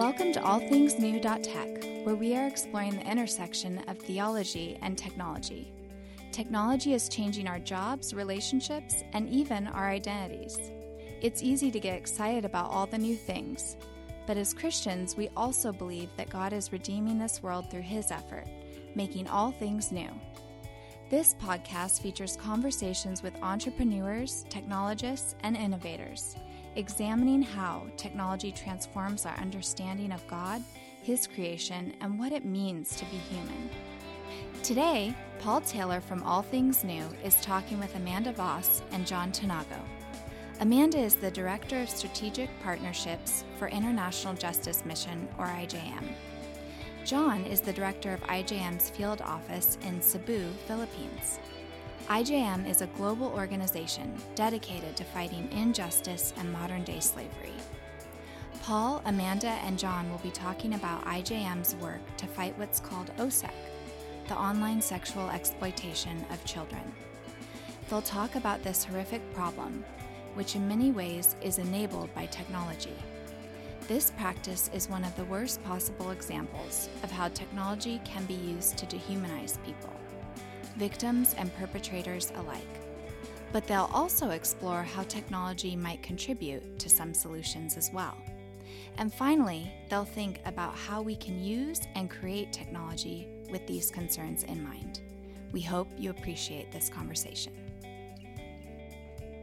Welcome to All Things New Tech, where we are exploring the intersection of theology and technology. Technology is changing our jobs, relationships, and even our identities. It's easy to get excited about all the new things, but as Christians, we also believe that God is redeeming this world through His effort, making all things new. This podcast features conversations with entrepreneurs, technologists, and innovators, examining how technology transforms our understanding of God, His creation, and what it means to be human. Today, Paul Taylor from All Things New is talking with Amanda Voss and John Tanagho. Amanda is the Director of Strategic Partnerships for International Justice Mission, or IJM. John is the director of IJM's field office in Cebu, Philippines. IJM is a global organization dedicated to fighting injustice and modern day slavery. Paul, Amanda, and John will be talking about IJM's work to fight what's called OSEC, the online sexual exploitation of children. They'll talk about this horrific problem, which in many ways is enabled by technology. This practice is one of the worst possible examples of how technology can be used to dehumanize people, victims and perpetrators alike. But they'll also explore how technology might contribute to some solutions as well. And finally, they'll think about how we can use and create technology with these concerns in mind. We hope you appreciate this conversation.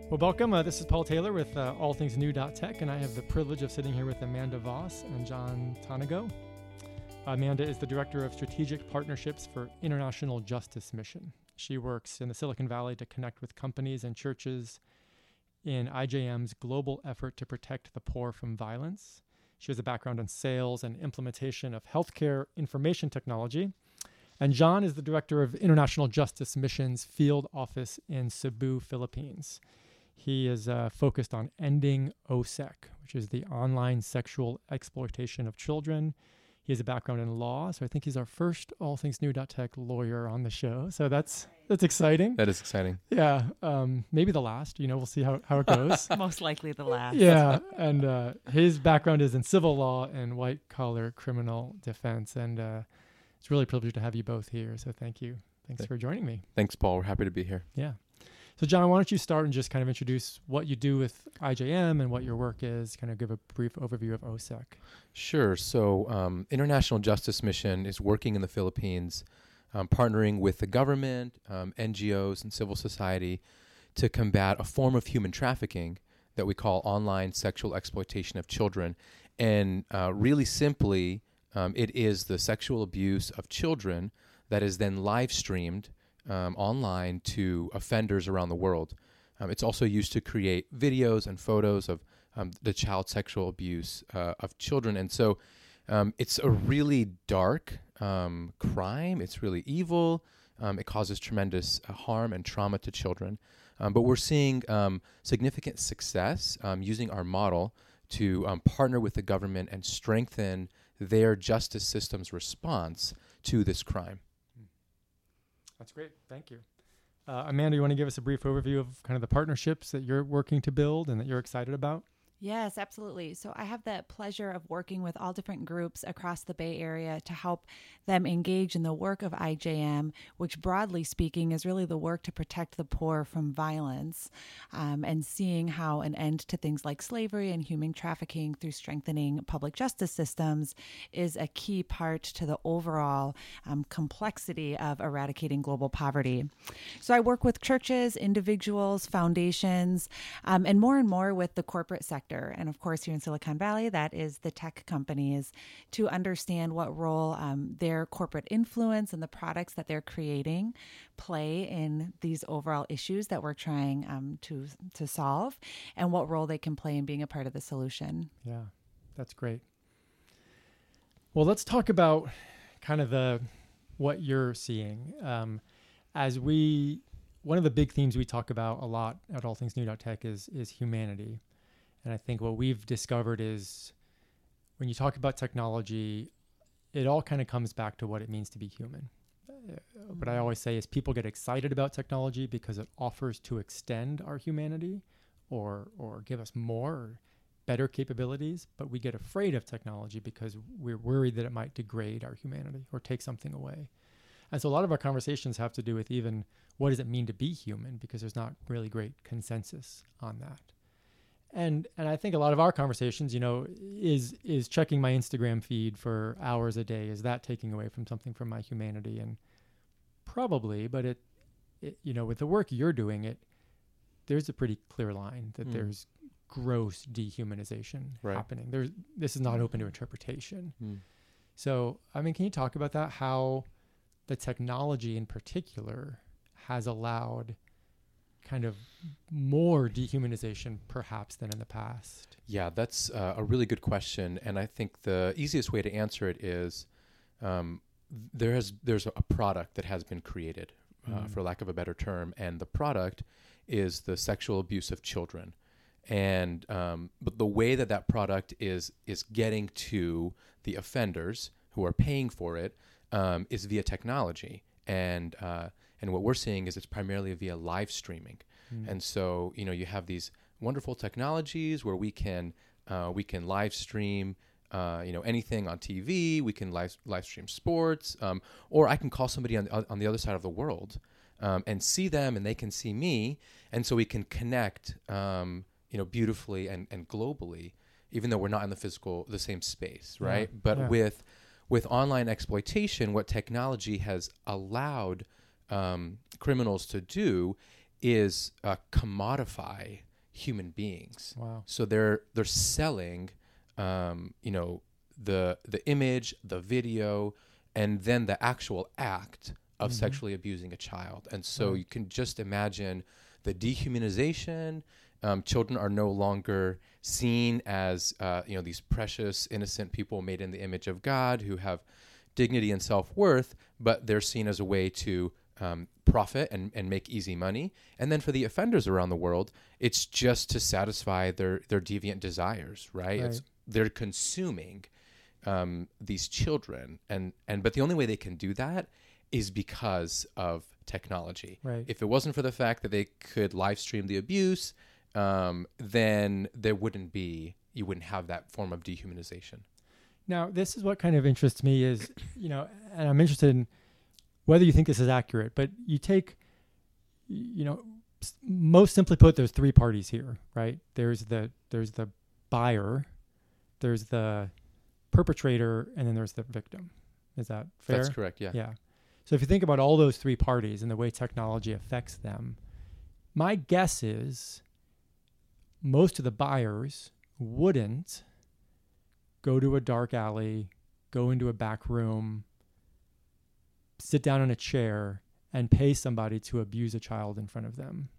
Well, welcome. Uh, this is Paul Taylor with uh, All Things New Tech, and I have the privilege of sitting here with Amanda Voss and John Tanagho. Amanda is the Director of Strategic Partnerships for International Justice Mission. She works in the Silicon Valley to connect with companies and churches in IJM's global effort to protect the poor from violence. She has a background in sales and implementation of healthcare information technology. And John is the Director of International Justice Mission's field office in Cebu, Philippines. He is uh, focused on ending OSEC, which is the online sexual exploitation of children. He has a background in law, so I think he's our first All Things New Tech lawyer on the show. So that's that's exciting. That is exciting. Yeah, um, maybe the last. You know, we'll see how, how it goes. Most likely the last. Yeah, and uh, his background is in civil law and white collar criminal defense, and uh, it's really a privilege to have you both here. So thank you. Thanks for joining me. Thanks, Paul. We're happy to be here. Yeah. So, John, why don't you start and just kind of introduce what you do with IJM and what your work is, kind of give a brief overview of OSEC. Sure. So, um, International Justice Mission is working in the Philippines, um, partnering with the government, um, NGOs, and civil society to combat a form of human trafficking that we call online sexual exploitation of children. And uh, really simply, um, it is the sexual abuse of children that is then live streamed um, online to offenders around the world. Um, it's also used to create videos and photos of um, the child sexual abuse uh, of children. And so um, it's a really dark um, crime. It's really evil. Um, it causes tremendous uh, harm and trauma to children. but we're seeing significant success using our model to partner with the government and strengthen their justice system's response to this crime. That's great. Thank you. Uh, Amanda, you want to give us a brief overview of kind of the partnerships that you're working to build and that you're excited about? Yes, absolutely. So I have the pleasure of working with all different groups across the Bay Area to help them engage in the work of IJM, which broadly speaking is really the work to protect the poor from violence um, and seeing how an end to things like slavery and human trafficking through strengthening public justice systems is a key part to the overall um, complexity of eradicating global poverty. So I work with churches, individuals, foundations, um, and more and more with the corporate sector sector. And of course, here in Silicon Valley, that is the tech companies to understand what role um, their corporate influence and the products that they're creating play in these overall issues that we're trying um, to to solve, and what role they can play in being a part of the solution. Yeah, that's great. Well, let's talk about kind of the what you're seeing um, as we one of the big themes we talk about a lot at all things new tech is is humanity and I think what we've discovered is when you talk about technology, it all kind of comes back to what it means to be human. Uh, what I mm-hmm. always say is people get excited about technology because it offers to extend our humanity or or give us more, better capabilities, but we get afraid of technology because we're worried that it might degrade our humanity or take something away. And so a lot of our conversations have to do with even what does it mean to be human because there's not really great consensus on that. And and I think a lot of our conversations, you know, is is checking my Instagram feed for hours a day is that taking away from something from my humanity and probably, but it, it you know, with the work you're doing it there's a pretty clear line that Mm. there's gross dehumanization Right. happening. There's this is not open to interpretation. Mm. So, I mean, can you talk about that? How the technology in particular has allowed kind of more dehumanization perhaps than in the past? Yeah, that's uh, a really good question, and I think the easiest way to answer it is um, there has there's a product that has been created, uh, Mm. for lack of a better term, and the product is the sexual abuse of children, and um, but the way that that product is is getting to the offenders who are paying for it um, is via technology, and uh, and what we're seeing is it's primarily via live streaming. Mm. And so, you know, you have these wonderful technologies where we can uh, we can live stream, uh, you know, anything on TV. We can live live stream sports, um, or I can call somebody on the, on the other side of the world um, and see them, and they can see me, and so we can connect, um, you know, beautifully and and globally, even though we're not in the physical the same space, Yeah, right? But yeah. with with online exploitation, what technology has allowed um, criminals to do is uh, commodify human beings. Wow. So they're they're selling, um, you know, the the image, the video, and then the actual act of Mhm. sexually abusing a child. And so Right. you can just imagine the dehumanization. Um, children are no longer seen as uh, you know these precious, innocent people made in the image of God who have dignity and self worth, but they're seen as a way to um, profit and, and make easy money. And then for the offenders around the world, it's just to satisfy their, their deviant desires, right? It's, Right. they're consuming um, these children, and, and but the only way they can do that is because of technology. Right. If it wasn't for the fact that they could live stream the abuse, um, then there wouldn't be you wouldn't have that form of dehumanization. Now, this is what kind of interests me is, you know, and I'm interested in whether you think this is accurate, but you take, you know, most simply put, there's three parties here, right? There's the there's the buyer, there's the perpetrator, and then there's the victim. Is that fair? That's correct. Yeah. Yeah. So if you think about all those three parties and the way technology affects them, my guess is most of the buyers wouldn't go to a dark alley, go into a back room, sit down in a chair, and pay somebody to abuse a child in front of them.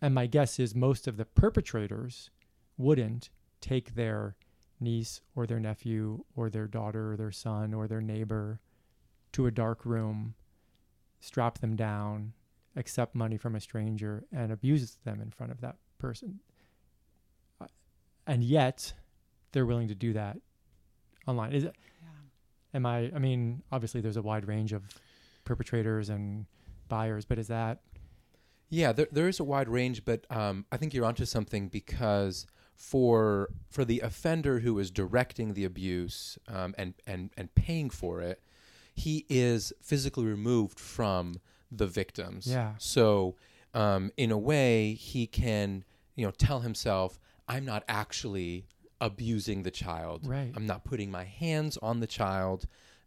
And my guess is most of the perpetrators wouldn't take their niece or their nephew or their daughter or their son or their neighbor to a dark room, strap them down, accept money from a stranger, and abuse them in front of that person. Uh, And yet, they're willing to do that online. Is it? Yeah. Am I? I mean, obviously, there's a wide range of perpetrators and buyers, but is that? Yeah, there, there is a wide range, but um, I think you're onto something because for for the offender who is directing the abuse um, and and and paying for it, he is physically removed from the victims. Yeah. So um, in a way, he can you know tell himself, "I'm not actually abusing the child. Right. I'm not putting my hands on the child.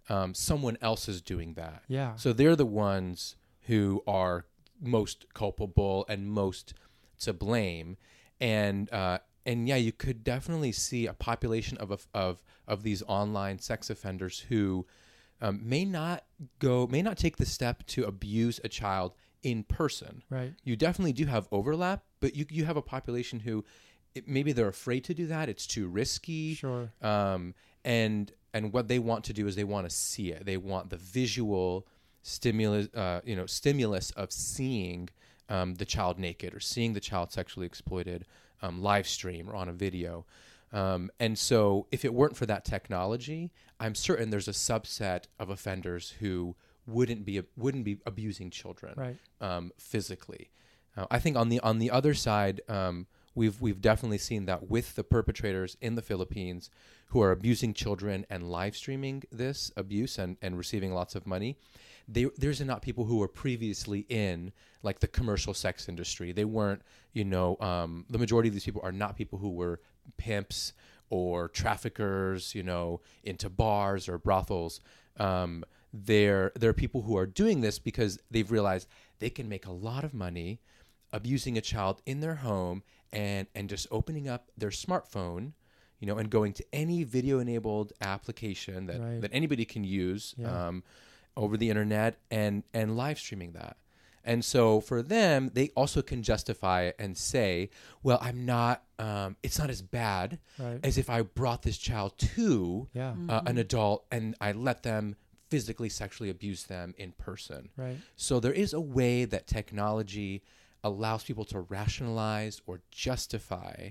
Um, someone else is doing that." Yeah. So they're the ones who are most culpable and most to blame, and uh, and yeah, you could definitely see a population of of of, of these online sex offenders who um, may not go may not take the step to abuse a child in person. right. You definitely do have overlap, but you you have a population who it, maybe they're afraid to do that. It's too risky Sure. um, and and what they want to do is they want to see it. They want the visual stimulus, uh, you know, stimulus of seeing um, the child naked or seeing the child sexually exploited, um, live stream or on a video. Um, and so, if it weren't for that technology, I'm certain there's a subset of offenders who wouldn't be wouldn't be abusing children Right. um, physically. Uh, I think on the on the other side, um, we've we've definitely seen that with the perpetrators in the Philippines who are abusing children and live streaming this abuse and, and receiving lots of money. They, there's not people who were previously in like the commercial sex industry. They weren't, you know, um, the majority of these people are not people who were pimps or traffickers, you know, into bars or brothels. Um, they're they're people who are doing this because they've realized they can make a lot of money abusing a child in their home and and just opening up their smartphone you know and going to any video enabled application that Right. that anybody can use Yeah. um, over the internet and and live streaming that and so for them they also can justify and say well i'm not um, it's not as bad Right. as if i brought this child to yeah. uh, an adult and i let them physically sexually abuse them in person Right. so there is a way that technology allows people to rationalize or justify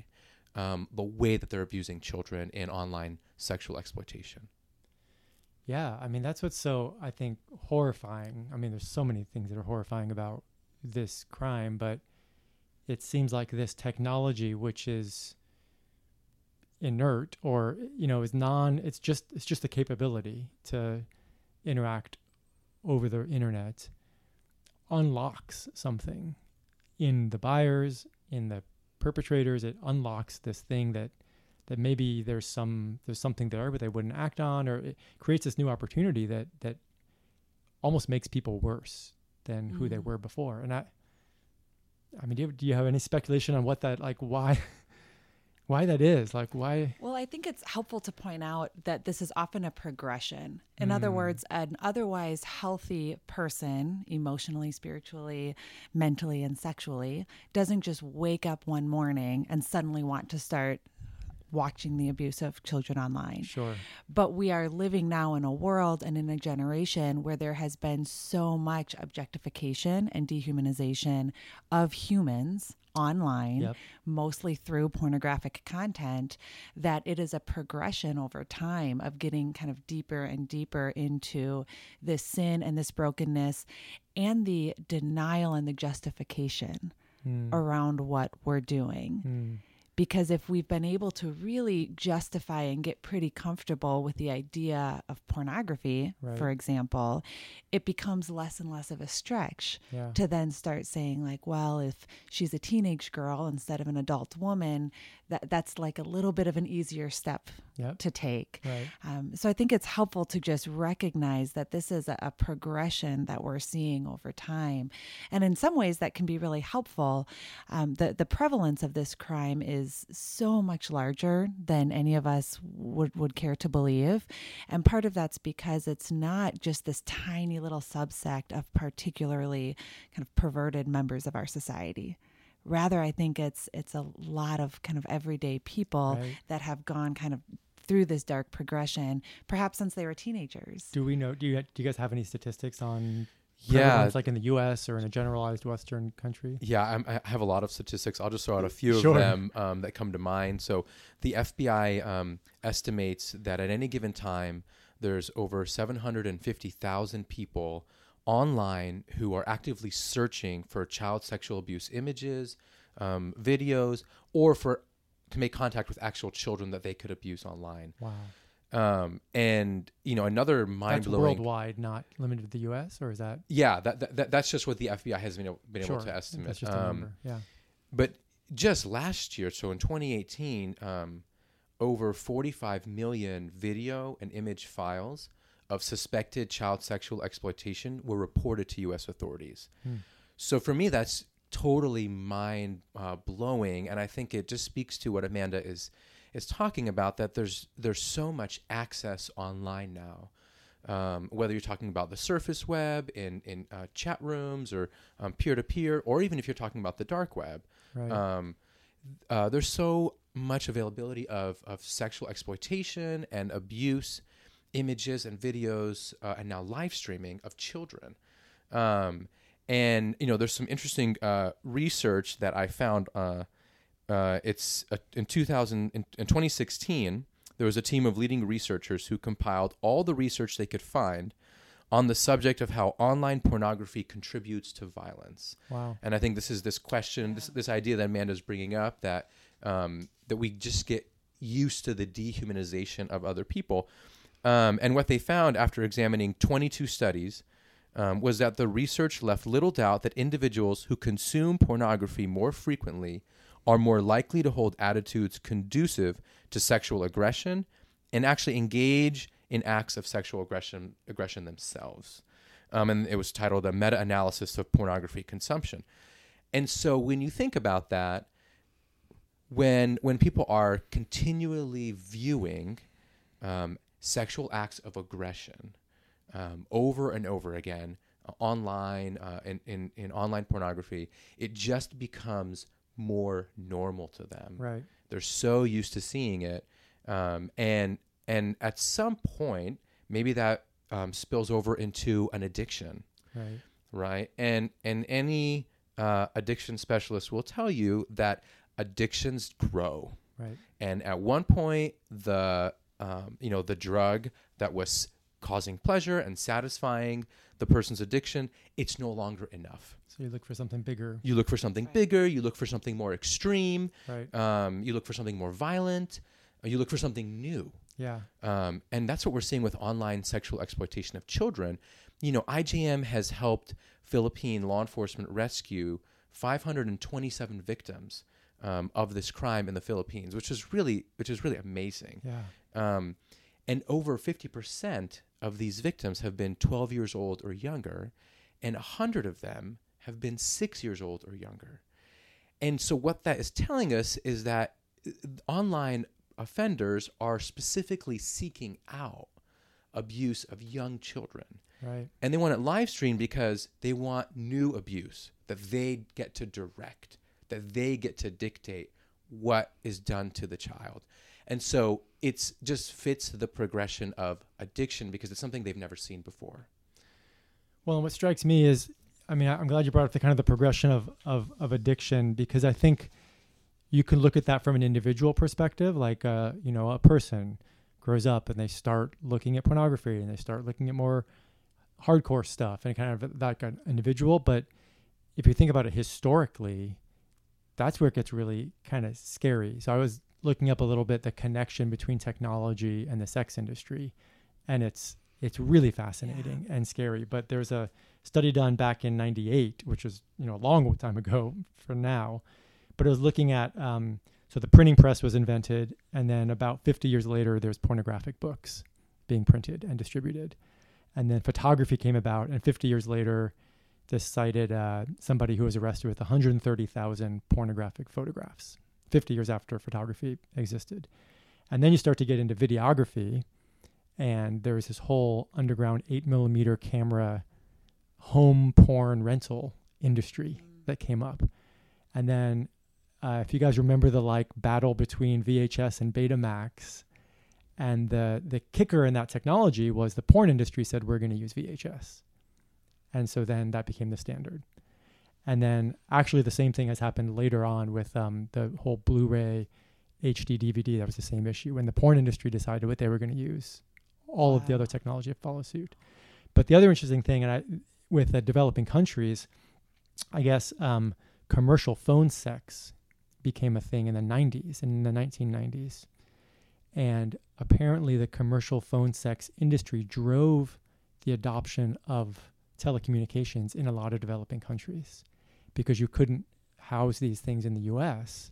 um, the way that they're abusing children in online sexual exploitation. Yeah, I mean that's what's so I think horrifying. I mean, there's so many things that are horrifying about this crime, but it seems like this technology, which is inert or you know is non, it's just it's just a capability to interact over the internet, unlocks something in the buyers, in the perpetrators. It unlocks this thing that that maybe there's some there's something there but they wouldn't act on or it creates this new opportunity that that almost makes people worse than who they Mm. were before and i i mean do you, do you have any speculation on what that like why why that is like why Well, I think it's helpful to point out that this is often a progression. In other Mm. words, an otherwise healthy person, emotionally, spiritually, mentally, and sexually, doesn't just wake up one morning and suddenly want to start watching the abuse of children online. sure But we are living now in a world and in a generation where there has been so much objectification and dehumanization of humans online, Yep. mostly through pornographic content, that it is a progression over time of getting kind of deeper and deeper into this sin and this brokenness and the denial and the justification Mm. around what we're doing Mm. Because if we've been able to really justify and get pretty comfortable with the idea of pornography, Right. for example, it becomes less and less of a stretch yeah to then start saying like, well, if she's a teenage girl instead of an adult woman, that that's like a little bit of an easier step Yep. to take. right Um, so I think it's helpful to just recognize that this is a, a progression that we're seeing over time, and in some ways that can be really helpful. Um, the the prevalence of this crime is so much larger than any of us would would care to believe, and part of that's because it's not just this tiny little subsect of particularly kind of perverted members of our society. Rather, I think it's it's a lot of kind of everyday people Right. that have gone kind of through this dark progression, perhaps since they were teenagers. do we know do you do you guys have any statistics on Yeah, prevalence, like in the us or in a generalized western country yeah, I'm, I have a lot of statistics. I'll just throw out a few Sure. of them um, that come to mind. So the FBI um, estimates that at any given time, there's over 750,000 people online who are actively searching for child sexual abuse images, um, videos, or for to make contact with actual children that they could abuse online. wow Um, and you know, another mind that's blowing. worldwide not limited to the us or is that Yeah, that, that, that that's just what the FBI has been able, been able sure to estimate. that's just a Um, yeah but just last year, so in 2018, um, over 45 million video and image files of suspected child sexual exploitation were reported to U.S. authorities. Hmm. So for me, that's totally mind uh, blowing, and I think it just speaks to what Amanda is is talking about that there's there's so much access online now. Um, whether you're talking about the surface web in in uh, chat rooms or peer to peer, or even if you're talking about the dark web, right um, uh, there's so much availability of, of sexual exploitation and abuse images and videos uh, and now live streaming of children um, and you know there's some interesting uh, research that i found uh, uh, it's uh, in 2000 in, in 2016 there was a team of leading researchers who compiled all the research they could find on the subject of how online pornography contributes to violence. Wow. And I think this is this question, this, this idea that Amanda's bringing up that um, that we just get used to the dehumanization of other people. Um, and what they found after examining 22 studies um, was that the research left little doubt that individuals who consume pornography more frequently are more likely to hold attitudes conducive to sexual aggression and actually engage in acts of sexual aggression aggression themselves. Um, and it was titled a meta-analysis of pornography consumption. And so when you think about that, when when people are continually viewing um, sexual acts of aggression um, over and over again uh, online uh, in, in in online pornography, it just becomes more normal to them. Right. They're so used to seeing it, um, and and at some point, maybe that um, spills over into an addiction, Right. right? And and any uh, addiction specialist will tell you that addictions grow, Right. and at one point, the um, you know the drug that was causing pleasure and satisfying the person's addiction, it's no longer enough. So you look for something bigger. You look for something bigger. You look for something more extreme. Right. Um, you look for something more violent. uh, You look for something new. Yeah. Um, and that's what we're seeing with online sexual exploitation of children. You know, IJM has helped Philippine law enforcement rescue 527 victims um, of this crime in the Philippines, which is really, which is really amazing. Yeah. Um, and over 50% of these victims have been 12 years old or younger, and 100 of them have been six years old or younger. And so, what that is telling us is that uh, online offenders are specifically seeking out abuse of young children. Right. And they want it live streamed because they want new abuse that they get to direct, that they get to dictate what is done to the child. And so it's just fits the progression of addiction because it's something they've never seen before. Well, and what strikes me is, I mean, I'm glad you brought up the kind of the progression of, of, of addiction because I think you can look at that from an individual perspective. Like, uh, you know, a person grows up and they start looking at pornography and they start looking at more hardcore stuff and kind of that kind of individual. But if you think about it historically, that's where it gets really kind of scary. So I was looking up a little bit the connection between technology and the sex industry, and it's it's really fascinating and scary. But there's a study done back in '98, which is you know a long time ago for now, but it was looking at um, so the printing press was invented, and then about 50 years later, there's pornographic books being printed and distributed, and then photography came about, and 50 years later, this cited uh, somebody who was arrested with 130,000 pornographic photographs. 50 years after photography existed, and then you start to get into videography, and there was this whole underground eight millimeter camera home porn rental industry that came up. And then, uh, if you guys remember the like battle between VHS and Betamax, and the the kicker in that technology was the porn industry said we're going to use VHS, and so then that became the standard. And then actually the same thing has happened later on with um, the whole Blu-ray, HD DVD. That was the same issue when the porn industry decided what they were going to use. All of the other technology to follow suit. But the other interesting thing, and I, with uh, developing countries, I guess um, commercial phone sex became a thing in the 90s and in the 1990s. And apparently, the commercial phone sex industry drove the adoption of telecommunications in a lot of developing countries because you couldn't house these things in the US,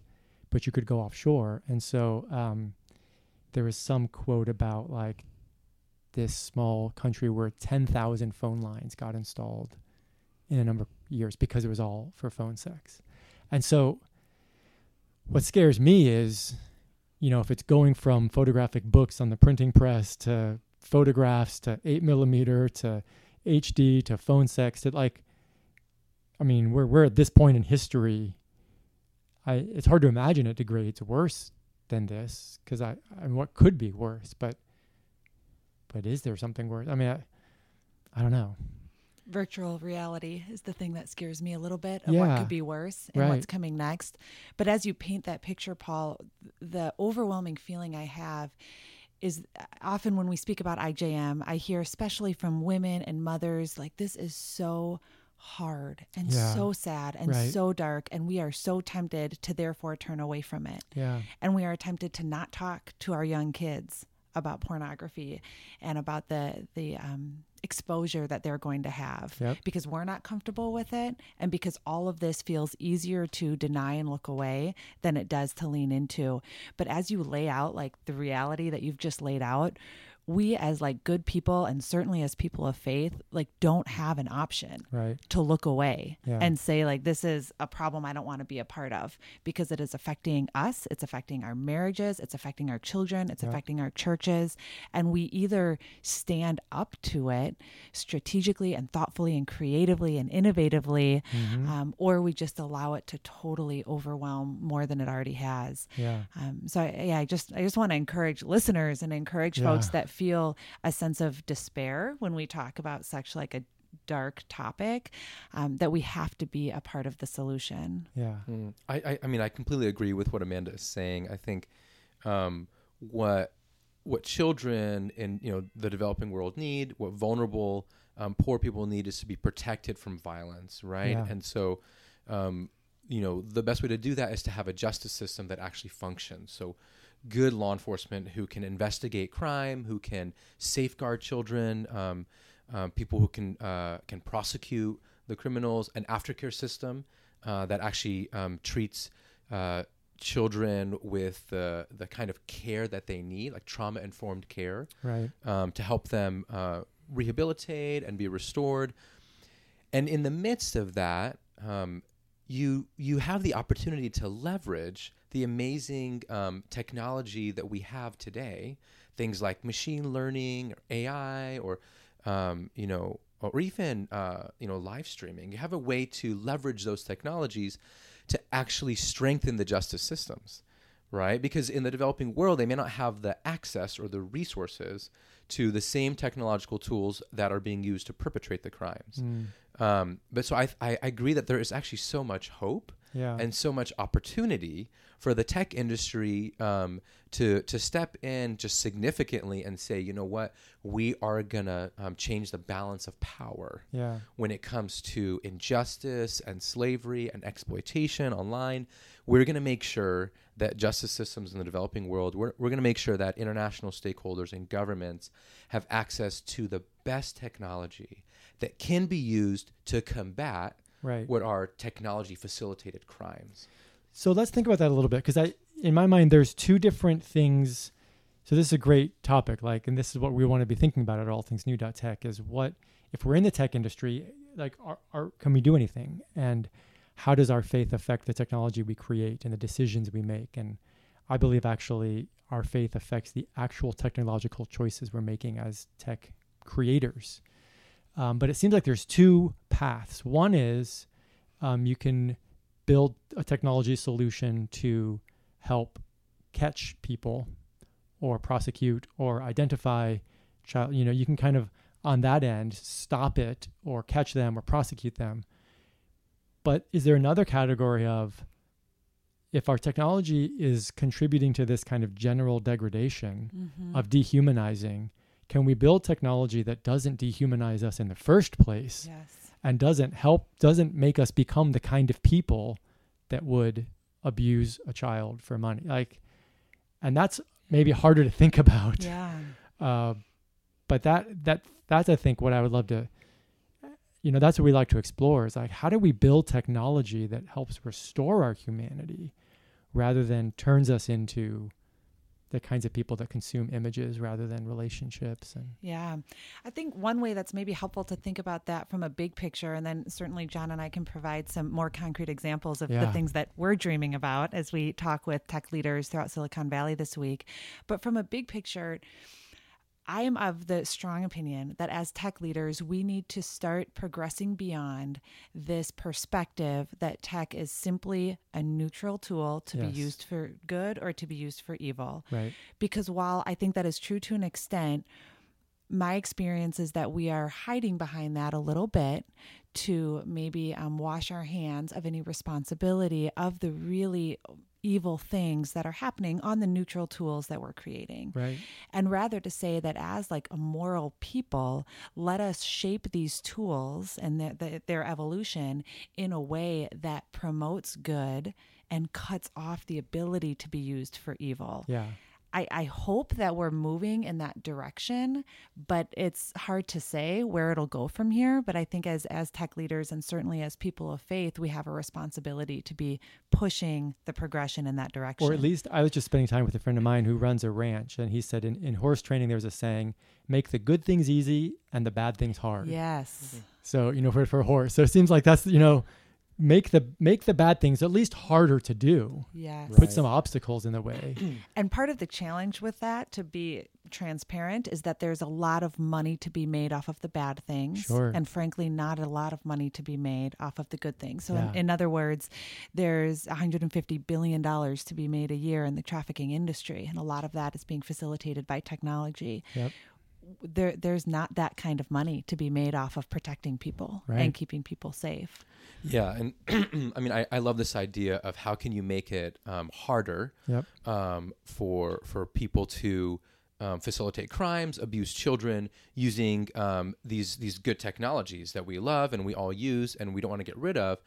but you could go offshore. And so um, there was some quote about like this small country where 10,000 phone lines got installed in a number of years because it was all for phone sex. And so what scares me is, you know, if it's going from photographic books on the printing press to photographs to eight millimeter to HD to phone sex to like, I mean, we're we're at this point in history. I it's hard to imagine it degrades worse than this because I, I mean, what could be worse? But but is there something worse? I mean, I, I don't know. virtual reality is the thing that scares me a little bit of Yeah. what could be worse and Right. what's coming next. But as you paint that picture, Paul, the overwhelming feeling I have is uh, often when we speak about IJM, I hear especially from women and mothers like this is so hard and Yeah. so sad and Right. so dark and we are so tempted to therefore turn away from it Yeah. and we are tempted to not talk to our young kids about pornography and about the the um, exposure that they're going to have Yep. because we're not comfortable with it and because all of this feels easier to deny and look away than it does to lean into but as you lay out like the reality that you've just laid out we as like good people and certainly as people of faith like don't have an option Right. to look away Yeah. and say like this is a problem I don't want to be a part of because it is affecting us, it's affecting our marriages, it's affecting our children, it's Yeah. affecting our churches, and we either stand up to it strategically and thoughtfully and creatively and innovatively, Mhm. um, or we just allow it to totally overwhelm more than it already has. Yeah. Um, so I- yeah, I just I just want to encourage listeners and encourage folks that feel a sense of despair when we talk about such like a dark topic, um, that we have to be a part of the solution. Yeah. Mm. I, I, I mean, I completely agree with what Amanda is saying. I think um, what what children in you know the developing world need, what vulnerable um, poor people need, is to be protected from violence, right? Yeah. And so, um, you know, the best way to do that is to have a justice system that actually functions. So, good law enforcement who can investigate crime, who can safeguard children, um, um, people who can uh, can prosecute the criminals, an aftercare system uh, that actually um, treats uh, children with the the kind of care that they need, like trauma informed care, Right. um, to help them uh, rehabilitate and be restored. And in the midst of that, um, you you have the opportunity to leverage the amazing um, technology that we have today, things like machine learning, or AI, or um, you know, or even uh, you know, live streaming. You have a way to leverage those technologies to actually strengthen the justice systems, right? Because in the developing world, they may not have the access or the resources to the same technological tools that are being used to perpetrate the crimes. Mm. Um, but so I, I I agree that there is actually so much hope Yeah. and so much opportunity for the tech industry um, to to step in just significantly and say, you know what, we are gonna um, change the balance of power yeah. when it comes to injustice and slavery and exploitation online. We're going to make sure that justice systems in the developing world, we're, we're going to make sure that international stakeholders and governments have access to the best technology that can be used to combat Right. what are technology facilitated crimes. So let's think about that a little bit because I, in my mind, there's two different things. So this is a great topic, like, and this is what we want to be thinking about at All Things New Tech is what if we're in the tech industry, like, are, are can we do anything, and how does our faith affect the technology we create and the decisions we make? And I believe actually our faith affects the actual technological choices we're making as tech creators. Um, but it seems like there's two paths. One is um, you can build a technology solution to help catch people or prosecute or identify child you know you can kind of on that end stop it or catch them or prosecute them but is there another category of if our technology is contributing to this kind of general degradation Mm-hmm. of dehumanizing can we build technology that doesn't dehumanize us in the first place yes. and doesn't help doesn't make us become the kind of people that would abuse a child for money like and that's maybe harder to think about Yeah. uh, but that that that's i think what i would love to you know that's what we like to explore is like how do we build technology that helps restore our humanity rather than turns us into the kinds of people that consume images rather than relationships and Yeah. I think one way that's maybe helpful to think about that from a big picture, and then certainly John and I can provide some more concrete examples of the things that we're dreaming about as we talk with tech leaders throughout Silicon Valley this week. But from a big picture, I am of the strong opinion that as tech leaders, we need to start progressing beyond this perspective that tech is simply a neutral tool to Yes. be used for good or to be used for evil right because while I think that is true to an extent, my experience is that we are hiding behind that a little bit to maybe um, wash our hands of any responsibility of the really evil things that are happening on the neutral tools that we're creating. Right. And rather to say that as like a moral people, let us shape these tools and their, their, their evolution in a way that promotes good and cuts off the ability to be used for evil. Yeah. I, I hope that we're moving in that direction, but it's hard to say where it'll go from here. But I think as as tech leaders and certainly as people of faith, we have a responsibility to be pushing the progression in that direction. Or at least I was just spending time with a friend of mine who runs a ranch, and he said in, in horse training there's a saying, "Make the good things easy and the bad things hard." Yes. Mm-hmm. So you know for for a horse, so it seems like that's you know make the make the bad things at least harder to do. Yes. Put some obstacles in the way. And part of the challenge with that, to be transparent, is that there's a lot of money to be made off of the bad things. Sure. And frankly, not a lot of money to be made off of the good things. So, Yeah. in, in other words, there's $150 billion to be made a year in the trafficking industry. And a lot of that is being facilitated by technology. Yep. There, there's not that kind of money to be made off of protecting people Right. and keeping people safe. Yeah, and I mean, I, I love this idea of how can you make it um, harder Yep. um, for for people to um, facilitate crimes, abuse children using um, these these good technologies that we love and we all use and we don't want to get rid of.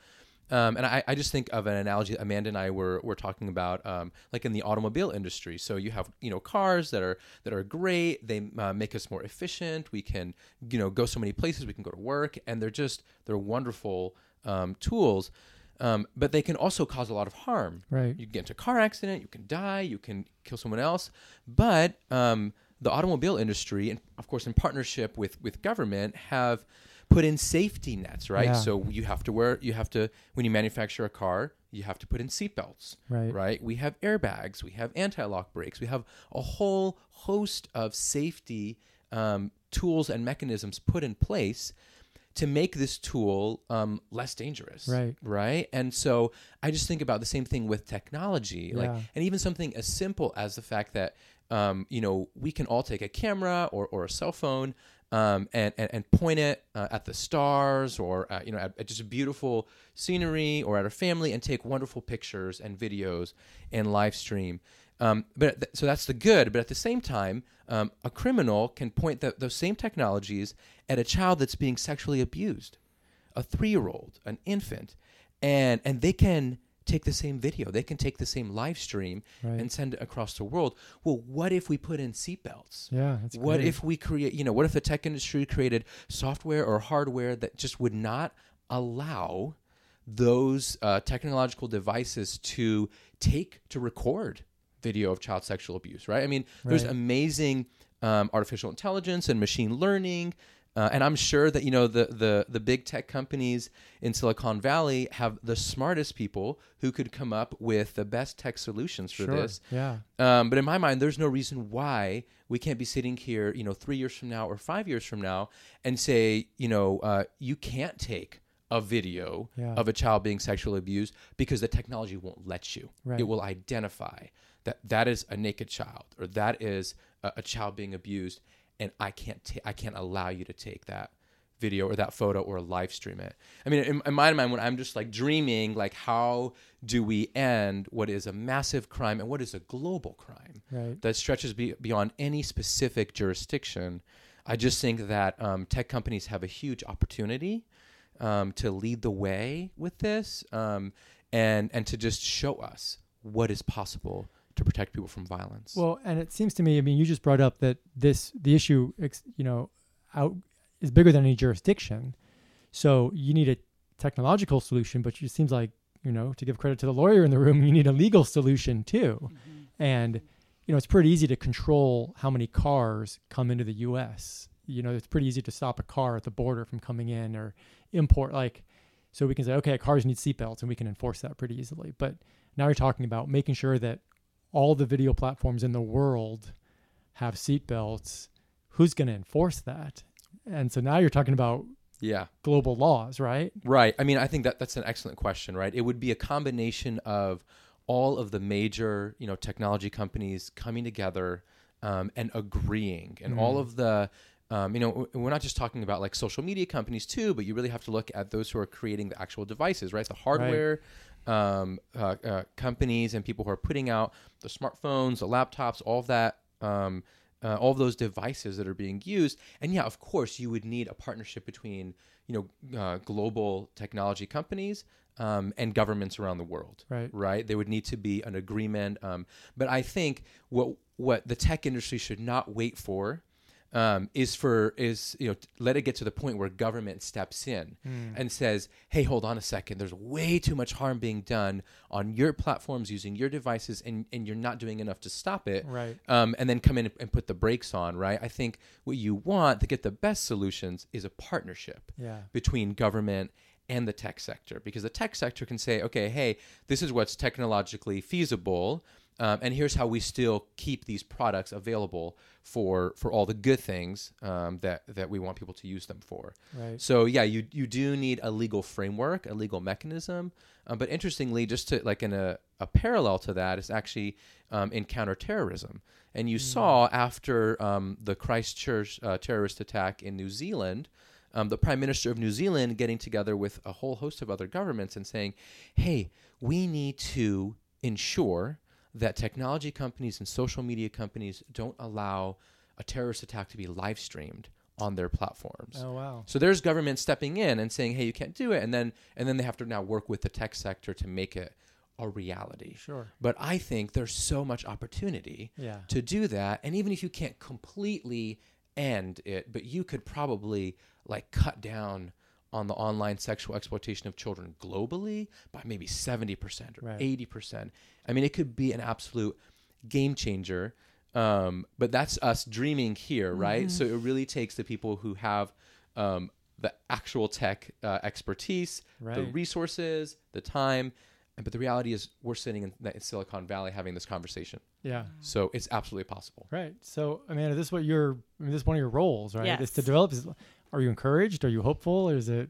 Um, and I, I just think of an analogy that Amanda and I were, were talking about, um, like in the automobile industry. So you have you know cars that are that are great. They uh, make us more efficient. We can you know go so many places. We can go to work, and they're just they're wonderful um, tools. Um, but they can also cause a lot of harm. Right. You get into a car accident, you can die, you can kill someone else. But um, the automobile industry, and of course in partnership with with government, have put in safety nets, right? Yeah. So you have to wear, you have to when you manufacture a car, you have to put in seatbelts, Right. right? We have airbags, we have anti-lock brakes, we have a whole host of safety um, tools and mechanisms put in place to make this tool um, less dangerous Right. right and so i just think about the same thing with technology like and even something as simple as the fact that um, you know we can all take a camera or, or a cell phone um, and, and and point it uh, at the stars or uh, you know at, at just beautiful scenery or at a family and take wonderful pictures and videos and live stream. Um, but th- so that's the good. But at the same time um, a criminal can point the, those same technologies at a child that's being sexually abused a three-year-old, an infant, and and they can take the same video, they can take the same live stream Right. and send it across the world. Well, what if we put in seatbelts? Yeah. That's What great. if we create, you know, what if the tech industry created software or hardware that just would not allow those uh, technological devices to take to record video of child sexual abuse, right? I mean, there's amazing um, artificial intelligence and machine learning. Uh, and I'm sure that you know the, the the big tech companies in Silicon Valley have the smartest people who could come up with the best tech solutions for Sure. this. Yeah. Um, but in my mind, there's no reason why we can't be sitting here, you know, three years from now or five years from now, and say, you know, uh, you can't take a video Yeah. of a child being sexually abused because the technology won't let you. Right. It will identify that that is a naked child or that is a, a child being abused, and I can't ta- I can't allow you to take that video or that photo or live stream it. I mean, in, in my mind, when I'm just like dreaming, like how do we end what is a massive crime and what is a global crime Right. that stretches be, beyond any specific jurisdiction? I just think that um, tech companies have a huge opportunity um, to lead the way with this um, and and to just show us what is possible to protect people from violence. Well, and it seems to me, I mean, you just brought up that this the issue, you know, out is bigger than any jurisdiction. So you need a technological solution, but it seems like you know, to give credit to the lawyer in the room, you need a legal solution too. Mm-hmm. And you know, it's pretty easy to control how many cars come into the U.S. You know, it's pretty easy to stop a car at the border from coming in or import like. So we can say, okay, cars need seatbelts, and we can enforce that pretty easily. But now you're talking about making sure that all the video platforms in the world have seatbelts. Who's going to enforce that? And so now you're talking about yeah. global laws, right? Right. I mean, I think that that's an excellent question, right? It would be a combination of all of the major, you know, technology companies coming together um, and agreeing, and all Mm. of the, um, you know, we're not just talking about like social media companies too, but you really have to look at those who are creating the actual devices, right? The hardware. Um, uh, uh, companies and people who are putting out the smartphones, the laptops, all of that. Um, uh, all of those devices that are being used, and yeah, of course, you would need a partnership between you know uh, global technology companies um, and governments around the world. Right. Right. There would need to be an agreement. Um, but I think what what the tech industry should not wait for um, is for is you know let it get to the point where government steps in Hmm. and says, "Hey, hold on a second. There's way too much harm being done on your platforms using your devices, and and you're not doing enough to stop it." Right. Um, and then come in and put the brakes on. Right. I think what you want to get the best solutions is a partnership Yeah. between government and the tech sector because the tech sector can say, okay, hey, this is what's technologically feasible. Um, and here's how we still keep these products available for for all the good things um, that that we want people to use them for. Right. So yeah, you you do need a legal framework, a legal mechanism. Um, but interestingly, just to like in a, a parallel to that is actually um, in counterterrorism. And you saw after um, the Christchurch uh, terrorist attack in New Zealand, um, the Prime Minister of New Zealand getting together with a whole host of other governments and saying, "Hey, we need to ensure that technology companies and social media companies don't allow a terrorist attack to be live streamed on their platforms." Oh wow. So there's government stepping in and saying, "Hey, you can't do it," and then and then they have to now work with the tech sector to make it a reality. Sure. But I think there's so much opportunity Yeah. to do that, and even if you can't completely end it, but you could probably like cut down on the online sexual exploitation of children globally by maybe 70% or Right. 80%. I mean, it could be an absolute game changer. Um, but that's us dreaming here, right? So it really takes the people who have um, the actual tech uh, expertise, the resources, the time. But the reality is, we're sitting in, in Silicon Valley having this conversation. Yeah. So it's absolutely possible. Right. So, Amanda, this is what your, I mean, this is one of your roles, right? Is to Yes. develop. Are you encouraged? Are you hopeful? Or is it?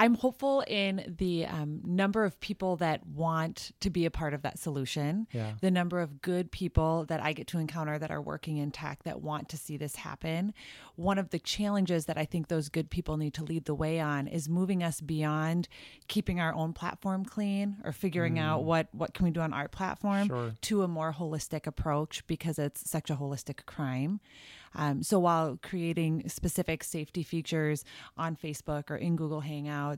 I'm hopeful in the um, number of people that want to be a part of that solution, Yeah. the number of good people that I get to encounter that are working in tech that want to see this happen. One of the challenges that I think those good people need to lead the way on is moving us beyond keeping our own platform clean or figuring out what what can we do on our platform Sure. to a more holistic approach because it's such a holistic crime. Um, so while creating specific safety features on Facebook or in Google Hangouts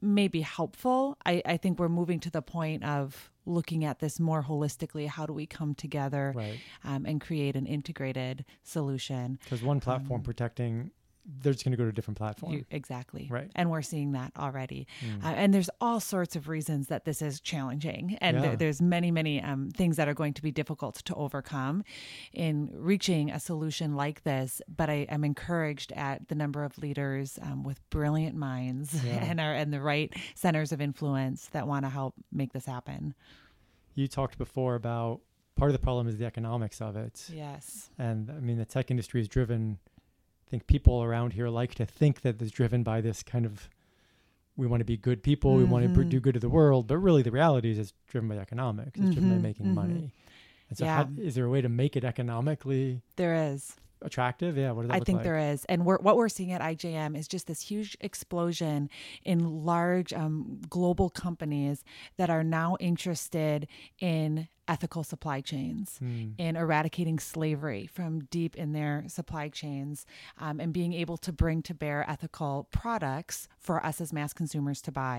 may be helpful, I, I think we're moving to the point of looking at this more holistically. How do we come together Right. um, and create an integrated solution? Because one platform protecting, they're just going to go to a different platform. You, exactly. Right. And we're seeing that already. Uh, and there's all sorts of reasons that this is challenging. And Yeah. there, there's many, many um, things that are going to be difficult to overcome in reaching a solution like this. But I am encouraged at the number of leaders um, with brilliant minds Yeah. and are and the right centers of influence that want to help make this happen. you talked before about part of the problem is the economics of it. Yes. And I mean, the tech industry is driven. I think people around here like to think that it's driven by this kind of. We want to be good people. We want to do good to the world, but really, the reality is it's driven by economics. It's driven by Mhm, making mhm. money. And so, Yeah. how, is there a way to make it economically There is. attractive? Yeah. What does that I think like? there is, and we're, what we're seeing at IJM is just this huge explosion in large um, global companies that are now interested in ethical supply chains, in eradicating slavery from deep in their supply chains, um, and being able to bring to bear ethical products for us as mass consumers to buy.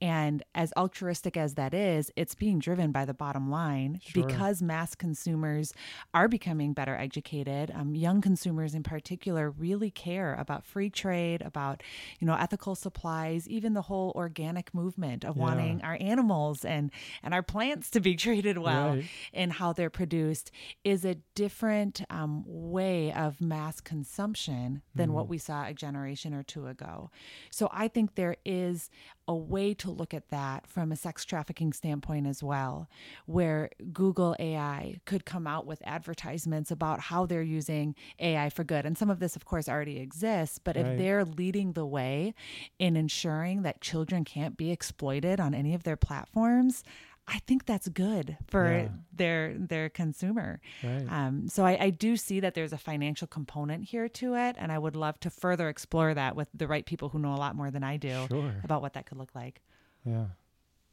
And as altruistic as that is, it's being driven by the bottom line Sure. because mass consumers are becoming better educated. Um, young consumers, in particular, really care about free trade, about you know ethical supplies, even the whole organic movement of Yeah. wanting our animals and and our plants to be treated well Right. in how they're produced is a different um, way of mass consumption than what we saw a generation or two ago. So I think there is a way to look at that from a sex trafficking standpoint as well, where Google AI could come out with advertisements about how they're using AI for good. And some of this, of course, already exists, but Right. if they're leading the way in ensuring that children can't be exploited on any of their platforms, I think that's good for Yeah. their their consumer. Right. Um, so I, I do see that there's a financial component here to it, and I would love to further explore that with the right people who know a lot more than I do Sure. about what that could look like. Yeah.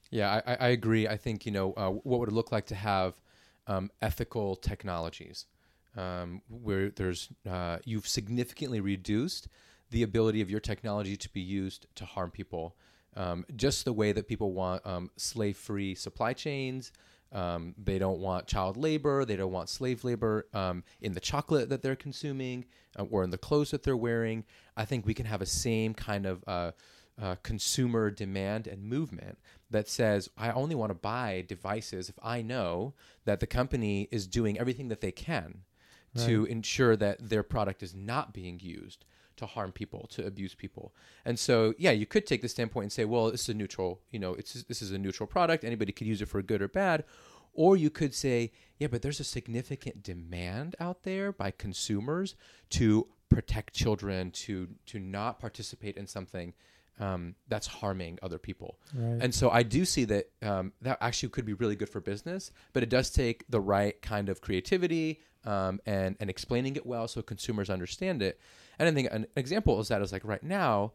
Yeah, I, I agree. I think you know uh, what would it look like to have um, ethical technologies, um, where there's uh, you've significantly reduced the ability of your technology to be used to harm people, um, just the way that people want um, slave-free supply chains. Um, they don't want child labor. They don't want slave labor um, in the chocolate that they're consuming uh, or in the clothes that they're wearing. I think we can have a same kind of uh, uh, consumer demand and movement that says, I only want to buy devices if I know that the company is doing everything that they can to ensure that their product is not being used to harm people, to abuse people. And so, yeah, you could take the standpoint and say, well, this is a neutral, you know, it's this is a neutral product. Anybody could use it for good or bad. Or you could say, yeah, but there's a significant demand out there by consumers to protect children, to to not participate in something um, that's harming other people. Right. And so I do see that um, that actually could be really good for business, but it does take the right kind of creativity um, and and explaining it well so consumers understand it. And I think an example is that is like right now,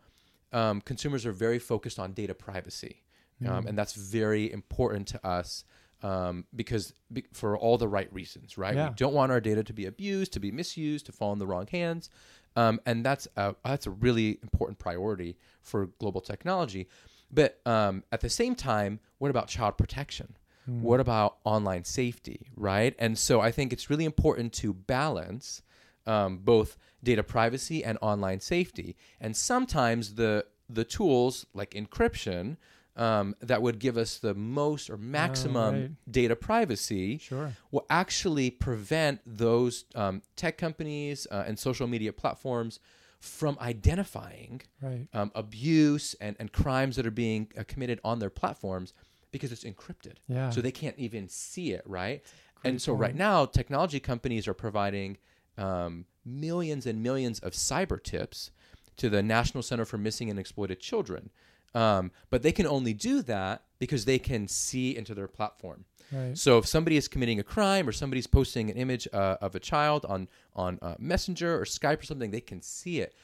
um, consumers are very focused on data privacy, um, and that's very important to us. Um, because be, for all the right reasons, right? Yeah. We don't want our data to be abused, to be misused, to fall in the wrong hands, um, and that's a, that's a really important priority for global technology. But um, at the same time, what about child protection? What about online safety, right? And so I think it's really important to balance um, both data privacy and online safety. And sometimes the the tools like encryption um, that would give us the most or maximum right. data privacy Sure. will actually prevent those um, tech companies uh, and social media platforms from identifying Right. um, abuse and, and crimes that are being uh, committed on their platforms because it's encrypted. Yeah. So they can't even see it, right? And so point. right now, technology companies are providing um, millions and millions of cyber tips to the National Center for Missing and Exploited Children. Um, but they can only do that because they can see into their platform. Right. So if somebody is committing a crime or somebody's posting an image uh, of a child on on uh, Messenger or Skype or something, they can see it.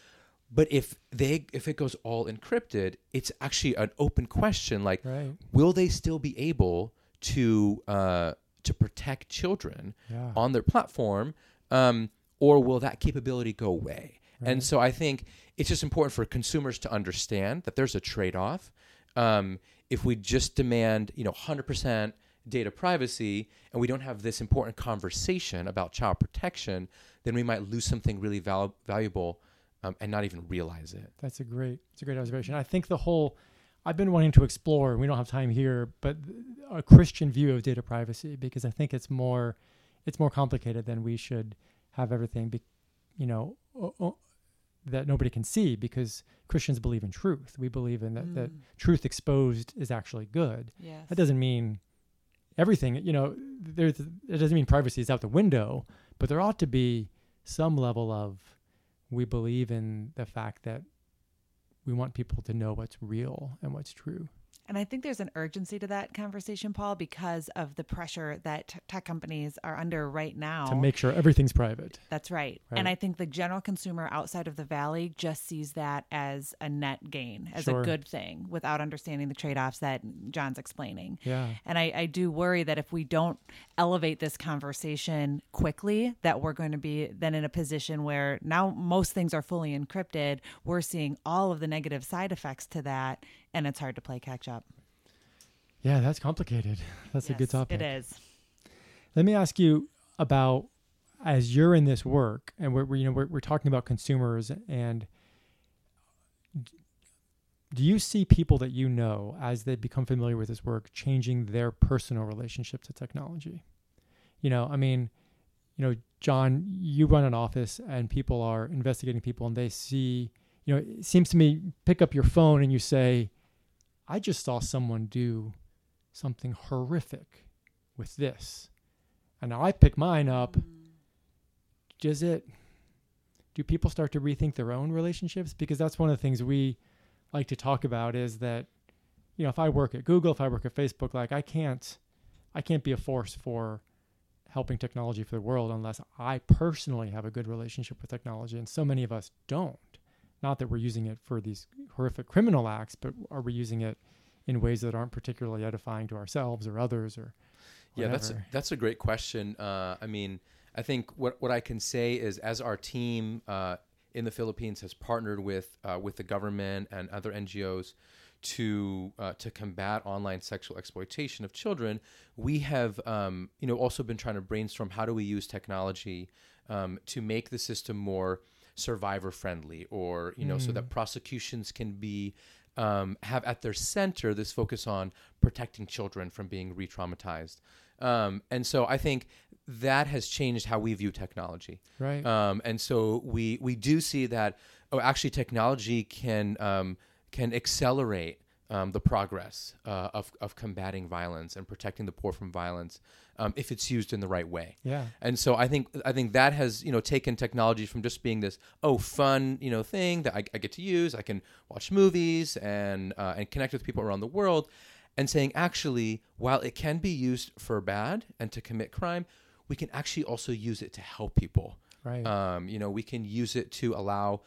But if they if it goes all encrypted, it's actually an open question. Like, Right. will they still be able to uh, to protect children Yeah. on their platform, um, or will that capability go away? And so I think it's just important for consumers to understand that there's a trade off. Um, if we just demand, you know, 100% data privacy, and we don't have this important conversation about child protection, then we might lose something really val- valuable um, and not even realize it. That's a great, it's a great observation. I think the whole, I've been wanting to explore, we don't have time here, but a Christian view of data privacy because I think it's more, it's more complicated than we should have everything, be, you know, o- o- that nobody can see because Christians believe in truth. We believe in that, that truth exposed is actually good. Yes. That doesn't mean everything, you know, there's, it doesn't mean privacy is out the window, but there ought to be some level of we believe in the fact that we want people to know what's real and what's true. And I think there's an urgency to that conversation, Paul, because of the pressure that tech companies are under right now. To make sure everything's private. That's right. Right. And I think the general consumer outside of the valley just sees that as a net gain, as Sure. a good thing, without understanding the trade offs that John's explaining. Yeah. And I, I do worry that if we don't elevate this conversation quickly, that we're going to be then in a position where now most things are fully encrypted. We're seeing all of the negative side effects to that, and it's hard to play catch up. Yeah, that's complicated. That's a good topic. It is. Let me ask you about as you're in this work, and we're, we're you know we're, we're talking about consumers, and do you see people that you know as they become familiar with this work changing their personal relationship to technology? You know, I mean, you know, John, you run an office, and people are investigating people, and they see, you know, it seems to me, pick up your phone and you say, "I just saw someone do something horrific with this." And now I pick mine up. Mm. Does it? Do people start to rethink their own relationships? Because that's one of the things we like to talk about is that, you know, if I work at Google, if I work at Facebook, like I can't, I can't be a force for helping technology for the world unless I personally have a good relationship with technology. And so many of us don't. Not that we're using it for these horrific criminal acts, but are we using it in ways that aren't particularly edifying to ourselves or others or yeah that's a, that's a great question. Uh, i mean i think what, what i can say is as our team uh, in the philippines has partnered with uh, with the government and other ngos to uh, to combat online sexual exploitation of children we have um, you know also been trying to brainstorm how do we use technology um, to make the system more survivor friendly or you know so that prosecutions can be um, have at their center this focus on protecting children from being re-traumatized. Um, and so i think that has changed how we view technology. Right. Um, and so we we do see that oh actually technology can um, can accelerate um, the progress uh, of of combating violence and protecting the poor from violence um, if it's used in the right way. yeah And so I think I think that has you know taken technology from just being this oh fun you know thing that I, I get to use. I can watch movies and uh, and connect with people around the world, and saying actually while it can be used for bad and to commit crime, we can actually also use it to help people. right Um, you know, we can use it to allow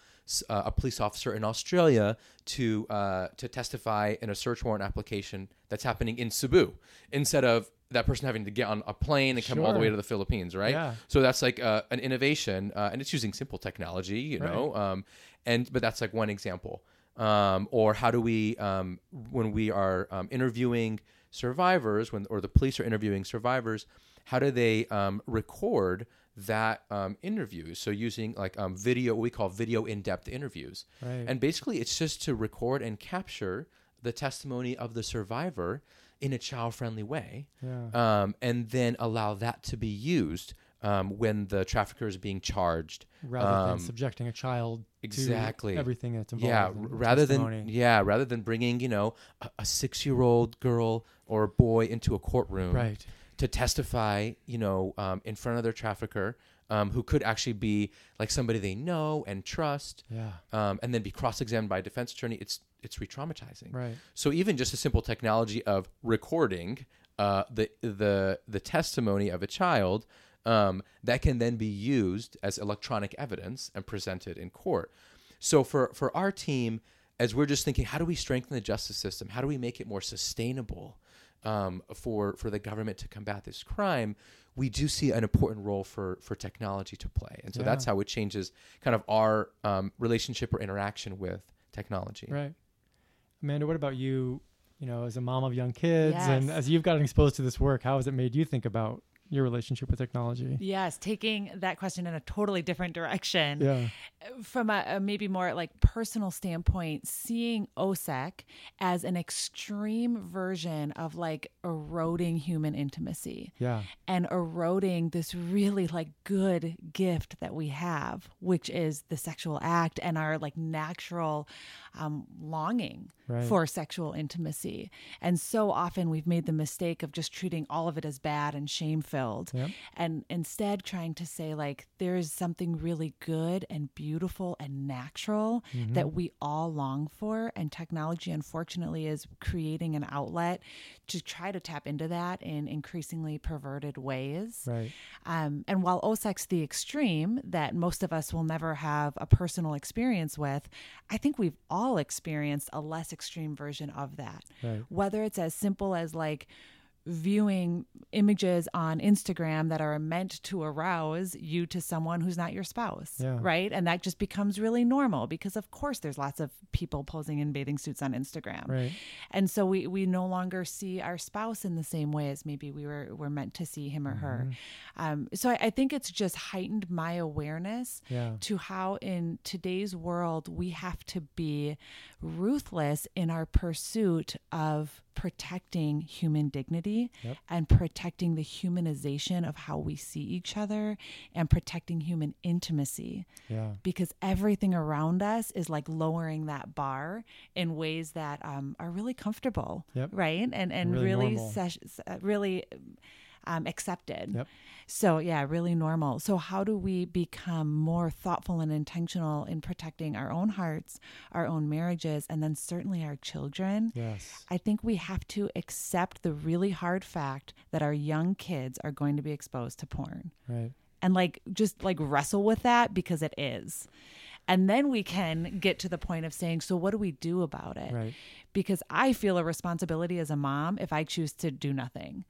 uh, a police officer in Australia to uh, to testify in a search warrant application that's happening in Cebu instead of that person having to get on a plane and come all the way to the Philippines, right? Yeah. So that's like uh, an innovation, uh, and it's using simple technology, you Right. know. Um, and but that's like one example. Um, or how do we, um, when we are um, interviewing survivors, when or the police are interviewing survivors, how do they um, record that um, interview? So using like um, video, what we call video in-depth interviews, right and basically it's just to record and capture the testimony of the survivor in a child-friendly way yeah um, and then allow that to be used um, when the trafficker is being charged. rather um, than subjecting a child exactly. to everything that's involved Yeah, in rather testimony. than yeah, rather than bringing you know a, a six-year-old girl or a boy into a courtroom right to testify, you know, um, in front of their trafficker, um, who could actually be like somebody they know and trust, yeah um, and then be cross-examined by a defense attorney. It's it's re-traumatizing. right So even just a simple technology of recording uh, the the the testimony of a child um, that can then be used as electronic evidence and presented in court. So for for our team, as we're just thinking, how do we strengthen the justice system? How do we make it more sustainable um, for for the government to combat this crime? We do see an important role for for technology to play, and so that's how it changes kind of our um, relationship or interaction with technology. Right. Amanda, what about you? You know, as a mom of young kids and as you've gotten exposed to this work, how has it made you think about your relationship with technology? Yes, taking that question in a totally different direction. Yeah. From a, a maybe more like personal standpoint, seeing OSEC as an extreme version of like eroding human intimacy Yeah. and eroding this really like good gift that we have, which is the sexual act and our like natural um, longing Right. for sexual intimacy. And so often we've made the mistake of just treating all of it as bad and shame filled Yep. and instead trying to say like there is something really good and beautiful and natural Mm-hmm. that we all long for and technology unfortunately is creating an outlet to try to tap into that in increasingly perverted ways Right. um, and while OSEC's the extreme that most of us will never have a personal experience with, I think we've all experienced a less extreme version of that. Right. Whether it's as simple as like viewing images on Instagram that are meant to arouse you to someone who's not your spouse, Yeah. right? And that just becomes really normal because, of course, there's lots of people posing in bathing suits on Instagram. Right. And so we we no longer see our spouse in the same way as maybe we were were meant to see him or her. Um, so I, I think it's just heightened my awareness Yeah. to how in today's world we have to be ruthless in our pursuit of protecting human dignity Yep. and protecting the humanization of how we see each other and protecting human intimacy Yeah. because everything around us is like lowering that bar in ways that um, are really comfortable, Yep. right? And and Really really ses- uh, really um, accepted. Yep. So yeah, really normal. So how do we become more thoughtful and intentional in protecting our own hearts, our own marriages, and then certainly our children? Yes. I think we have to accept the really hard fact that our young kids are going to be exposed to porn Right. and like just like wrestle with that because it is And then we can get to the point of saying, so what do we do about it? Right. Because I feel a responsibility as a mom if I choose to do nothing.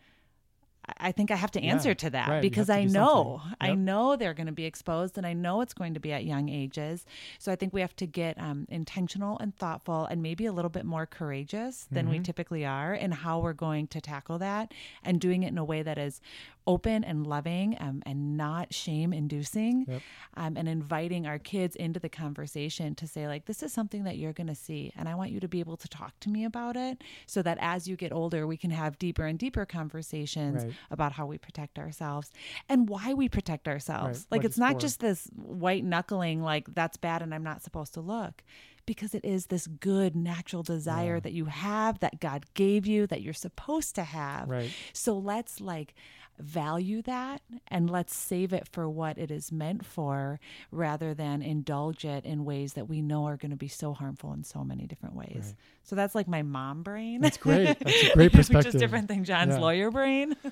I think I have to Yeah, answer to that right. Because I know something. I know they're going to be exposed and I know it's going to be at young ages. So I think we have to get um, intentional and thoughtful and maybe a little bit more courageous than Mm-hmm. we typically are in how we're going to tackle that and doing it in a way that is open and loving um, and not shame inducing Yep. um, and inviting our kids into the conversation to say like this is something that you're going to see and i want you to be able to talk to me about it so that as you get older we can have deeper and deeper conversations Right. about how we protect ourselves and why we protect ourselves Right, like what it's not for. just this white knuckling like that's bad and i'm not supposed to look because it is this good natural desire Yeah. that you have that god gave you that you're supposed to have Right. so let's like value that and let's save it for what it is meant for rather than indulge it in ways that we know are going to be so harmful in so many different ways. Right. So that's like my mom brain. That's great. That's a great Which perspective. is different than John's Yeah. lawyer brain.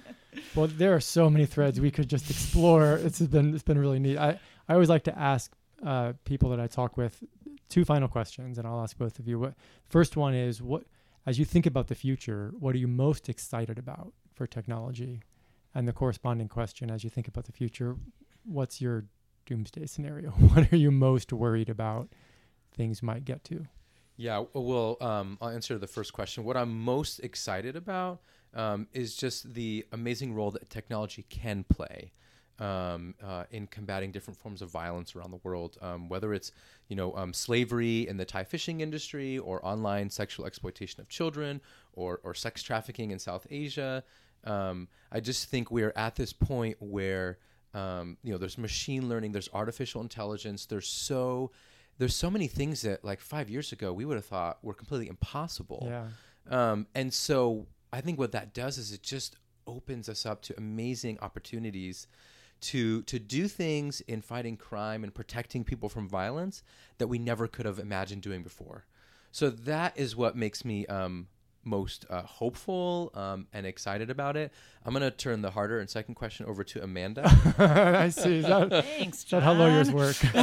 Well, there are so many threads we could just explore. It's been it's been really neat. I I always like to ask uh, people that I talk with two final questions, and I'll ask both of you. What first one is what as you think about the future, what are you most excited about for technology? And the corresponding question as you think about the future, what's your doomsday scenario? What are you most worried about things might get to? Yeah, well, um, I'll answer the first question. What I'm most excited about um, is just the amazing role that technology can play um, uh, in combating different forms of violence around the world, um, whether it's you know um, slavery in the Thai fishing industry, or online sexual exploitation of children, or or sex trafficking in South Asia. Um, I just think we're at this point where um, you know there's machine learning, there's artificial intelligence, there's so there's so many things that like five years ago we would have thought were completely impossible. Yeah. Um, and so I think what that does is it just opens us up to amazing opportunities to to do things in fighting crime and protecting people from violence that we never could have imagined doing before. So that is what makes me um, most uh, hopeful um, and excited about it. I'm gonna turn the harder and second question over to Amanda. I see. Is that, Thanks, is that how lawyers work?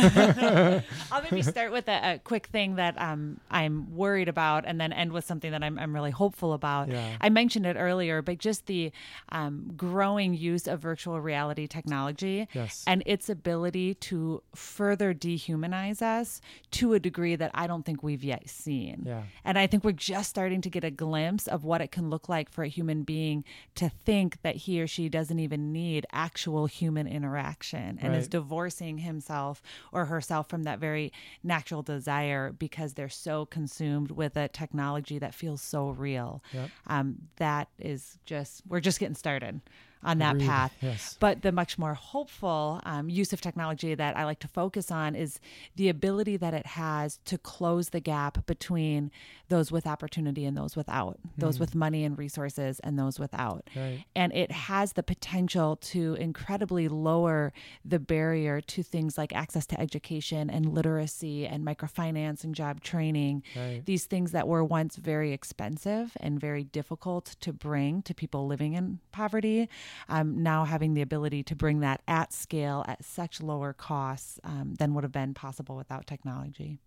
I'll maybe start with a, a quick thing that um, I'm worried about and then end with something that I'm, I'm really hopeful about. Yeah. I mentioned it earlier, but just the um, growing use of virtual reality technology Yes. and its ability to further dehumanize us to a degree that I don't think we've yet seen. Yeah. And I think we're just starting to get a glimpse of what it can look like for a human being to think that he or she doesn't even need actual human interaction and is divorcing himself or herself from that very natural desire because they're so consumed with a technology that feels so real. Yep. Um, that is just, we're just getting started on that Agreed. path. Yes. But the much more hopeful um, use of technology that I like to focus on is the ability that it has to close the gap between those with opportunity and those without, those with money and resources and those without. Right. And it has the potential to incredibly lower the barrier to things like access to education and literacy and microfinance and job training. Right. These things that were once very expensive and very difficult to bring to people living in poverty, um, now having the ability to bring that at scale at such lower costs um, than would have been possible without technology.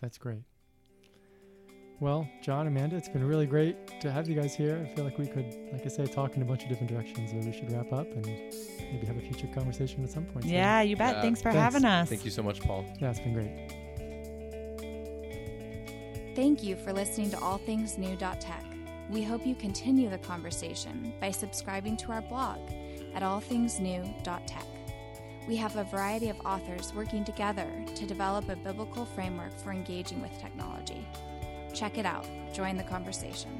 That's great. Well, John, Amanda, it's been really great to have you guys here. I feel like we could, like I said, talk in a bunch of different directions. So we should wrap up and maybe have a future conversation at some point. soon. Yeah, you bet. Yeah, Thanks for thanks. having us. Thank you so much, Paul. Yeah, it's been great. Thank you for listening to allthingsnew.tech. We hope you continue the conversation by subscribing to our blog at allthingsnew.tech. We have a variety of authors working together to develop a biblical framework for engaging with technology. Check it out, join the conversation.